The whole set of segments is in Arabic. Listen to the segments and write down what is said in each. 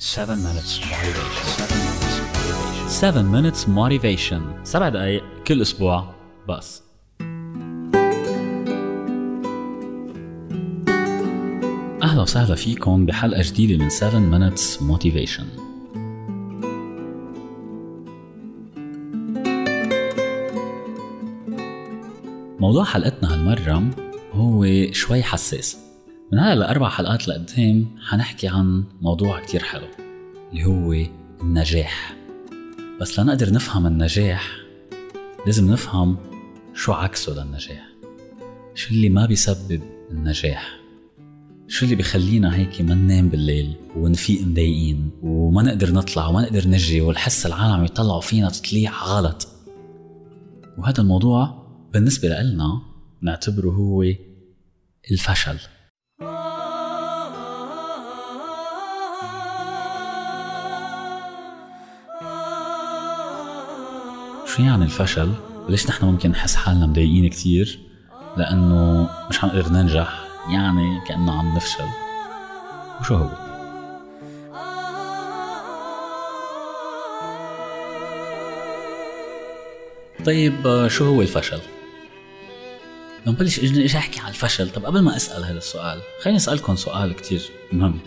7 minutes motivation. 7 minutes, motivation. 7 دقائق كل أسبوع بس. أهلا وسهلا فيكم بحلقة جديدة من 7 minutes motivation. موضوع حلقتنا هالمرة هو شوي حساس. من هلا لأربع حلقات لقدام حنحكي عن موضوع كتير حلو اللي هو النجاح. بس لنقدر نفهم النجاح لازم نفهم شو عكسه للنجاح. شو اللي ما بيسبب النجاح؟ شو اللي بخلينا هيك ما ننام بالليل ونفيق مضايقين وما نقدر نطلع وما نقدر نجري ونحس العالم يطلعوا فينا تطليع غلط؟ وهذا الموضوع بالنسبة لنا نعتبره هو الفشل. شو يعني الفشل؟ ليش نحن ممكن نحس حالنا مضايقين كتير؟ لأنه مش حنقدر ننجح يعني كأنه عم نفشل وشو هو؟ طيب شو هو الفشل؟ نبلش إيش أحكي عن الفشل طب قبل ما أسأل هذا السؤال خليني أسألكم سؤال كتير مهم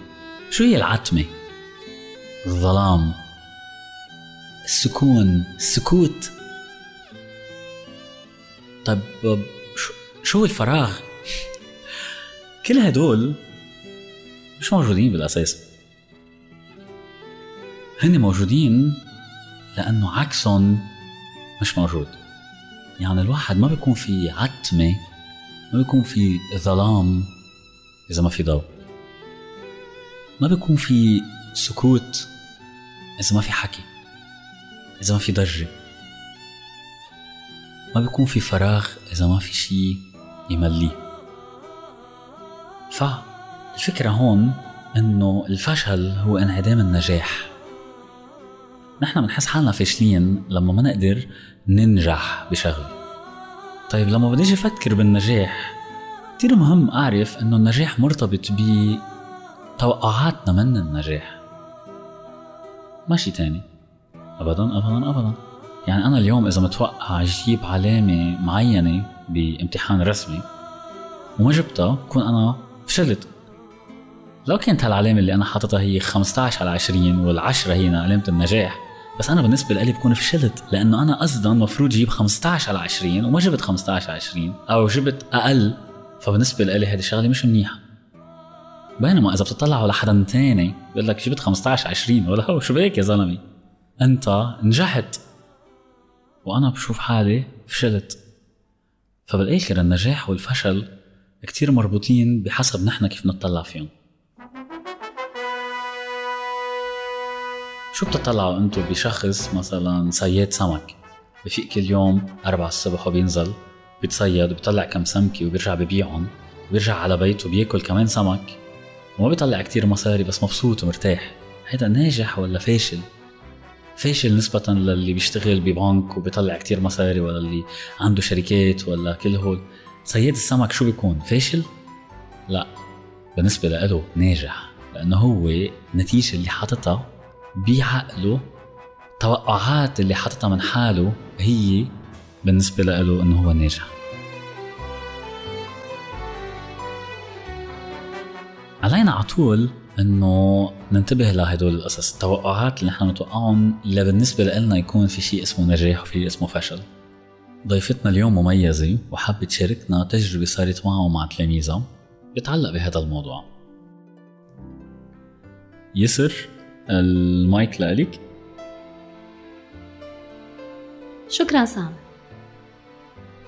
شو هي العتمة الظلام السكون السكوت طيب شو الفراغ؟ كل هدول مش موجودين بالأساس. هن موجودين لأنه عكسهم مش موجود. يعني الواحد ما بيكون في عتمة ما بيكون في ظلام إذا ما في ضوء. ما بيكون في سكوت إذا ما في حكي إذا ما في ضجة. ما بيكون في فراغ إذا ما في شي يمليه فالفكرة هون إنه الفشل هو انعدام النجاح. نحن بنحس حالنا فاشلين لما ما نقدر ننجح بشغله طيب لما بدي أفكر بالنجاح كتير مهم أعرف إنه النجاح مرتبط بتوقعاتنا من النجاح. ما شي تاني. ابدا ابدا ابدا. يعني أنا اليوم إذا متوقع أجيب علامة معينة بامتحان رسمي وما جبتها بكون أنا فشلت. لو كانت هالعلامة اللي أنا حاططها هي 15 على 20 والعشرة هي علامة النجاح بس أنا بالنسبة لي بكون فشلت لأنه أنا قصدا مفروض جيب 15 على 20 وما جبت 15 على 20 أو جبت أقل فبالنسبة لي هذه الشغلة مش منيحة. بينما إذا بتطلعوا لحدا تاني بيقول لك جبت 15 20 ولا هو شو بيك يا زلمة؟ أنت نجحت. وأنا بشوف حالي فشلت. فبالآخر النجاح والفشل كتير مربوطين بحسب نحن كيف نطلع فيهم. شو بتطلعوا انتو بشخص مثلا صياد سمك؟ بفيق كل يوم أربعة الصبح وبينزل بيتصيد وبيطلع كم سمكة وبيرجع ببيعهم وبيرجع على بيته بياكل كمان سمك. وما بيطلع كتير مصاري بس مبسوط ومرتاح. هيدا ناجح ولا فاشل؟ فاشل نسبة للي بيشتغل ببنك وبيطلع كتير مصاري ولا اللي عنده شركات ولا كل هول. صياد السمك شو بيكون؟ فاشل؟ لا. بالنسبة له ناجح لأنه هو النتيجة اللي حاططها بعقله توقعات اللي حاططها من حاله هي بالنسبة له إنه هو ناجح. علينا على طول إنه ننتبه لهدول القصص التوقعات اللي نحن نتوقعهم اللي بالنسبة لنا يكون في شيء اسمه نجاح وفي شيء اسمه فشل. ضيفتنا اليوم مميزة وحابة تشاركنا تجربة صارت معه ومع تلاميذها بتعلق بهذا الموضوع. يسر المايك لك شكرا سام.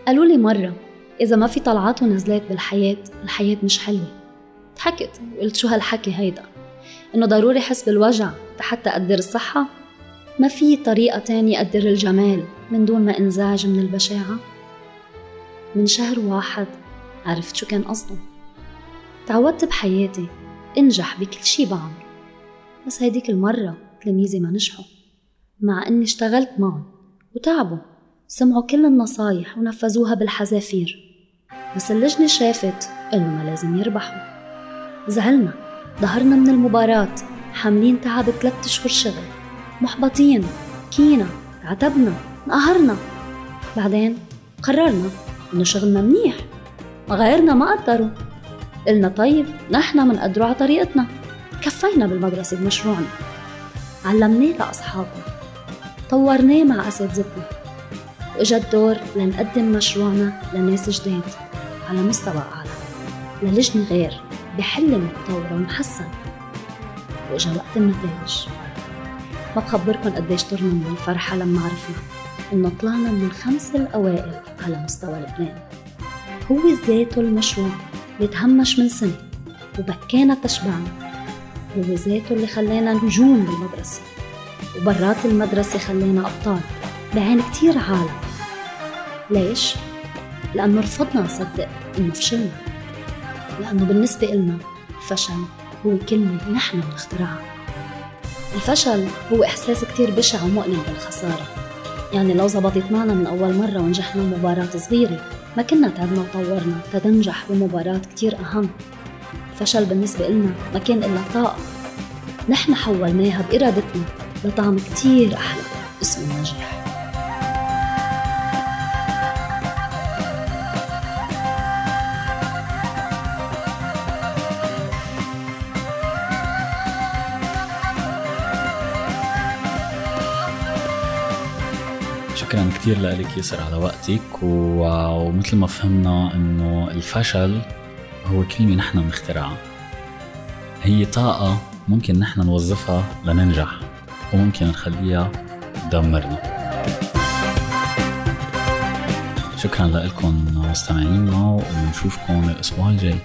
قالوا لي مرة إذا ما في طلعات ونزلات بالحياة الحياة مش حلوة. ضحكت وقلت شو هالحكي هيدا؟ إنه ضروري حس بالوجع حتى أقدر الصحة؟ ما في طريقة تانية أقدر الجمال من دون ما إنزعج من البشاعة؟ من شهر واحد عرفت شو كان قصده. تعودت بحياتي انجح بكل شي بعمله بس هيديك المرة تلاميذي ما نجحوا مع إني اشتغلت معهم وتعبوا سمعوا كل النصايح ونفذوها بالحذافير بس اللجنة شافت إنه ما لازم يربحوا. زعلنا. ظهرنا من المباراة. حاملين تعب ثلاث أشهر شغل. محبطين. كينا. عتبنا. انقهرنا بعدين قررنا إنه شغلنا منيح. غيرنا ما قدروا. قلنا طيب نحن منقدروا على طريقتنا. كفينا بالمدرسة بمشروعنا. علمناه لأصحابنا. طورناه مع أساتذتنا. وإجا الدور لنقدم مشروعنا لناس جداد على مستوى أعلى. للجنة غير. بحل متطور ومحسن وإجا وقت النتائج. ما بخبركن قديش طرنا من الفرحة لما عرفنا إنه طلعنا من الخمسة الأوائل على مستوى لبنان هو ذاته المشروع اللي تهمش من سنة وبكينا تشبعنا. هو ذاته اللي خلانا نجوم بالمدرسة. وبرات المدرسة خلانا أبطال بعين كتير عالم. ليش؟ لأنه رفضنا نصدق إنه فشلنا. لأنه بالنسبة إلنا الفشل هو كلمة نحن بنخترعها. الفشل هو إحساس كتير بشع ومؤلم بالخسارة. يعني لو زبطت معنا من أول مرة ونجحنا مباراة صغيرة ما كنا تعبنا وطورنا تنجح بمباراة كتير أهم. الفشل بالنسبة إلنا ما كان إلا طاقة. نحن حولناها بإرادتنا لطعم كتير أحلى اسمه النجاح شكرا كثير لك يسر على وقتك ومثل ما فهمنا إنه الفشل هو كلمة نحن بنخترعها هي طاقة ممكن نحن نوظفها لننجح وممكن نخليها تدمرنا. شكرا لكم مستمعينا وبنشوفكم الأسبوع الجاي.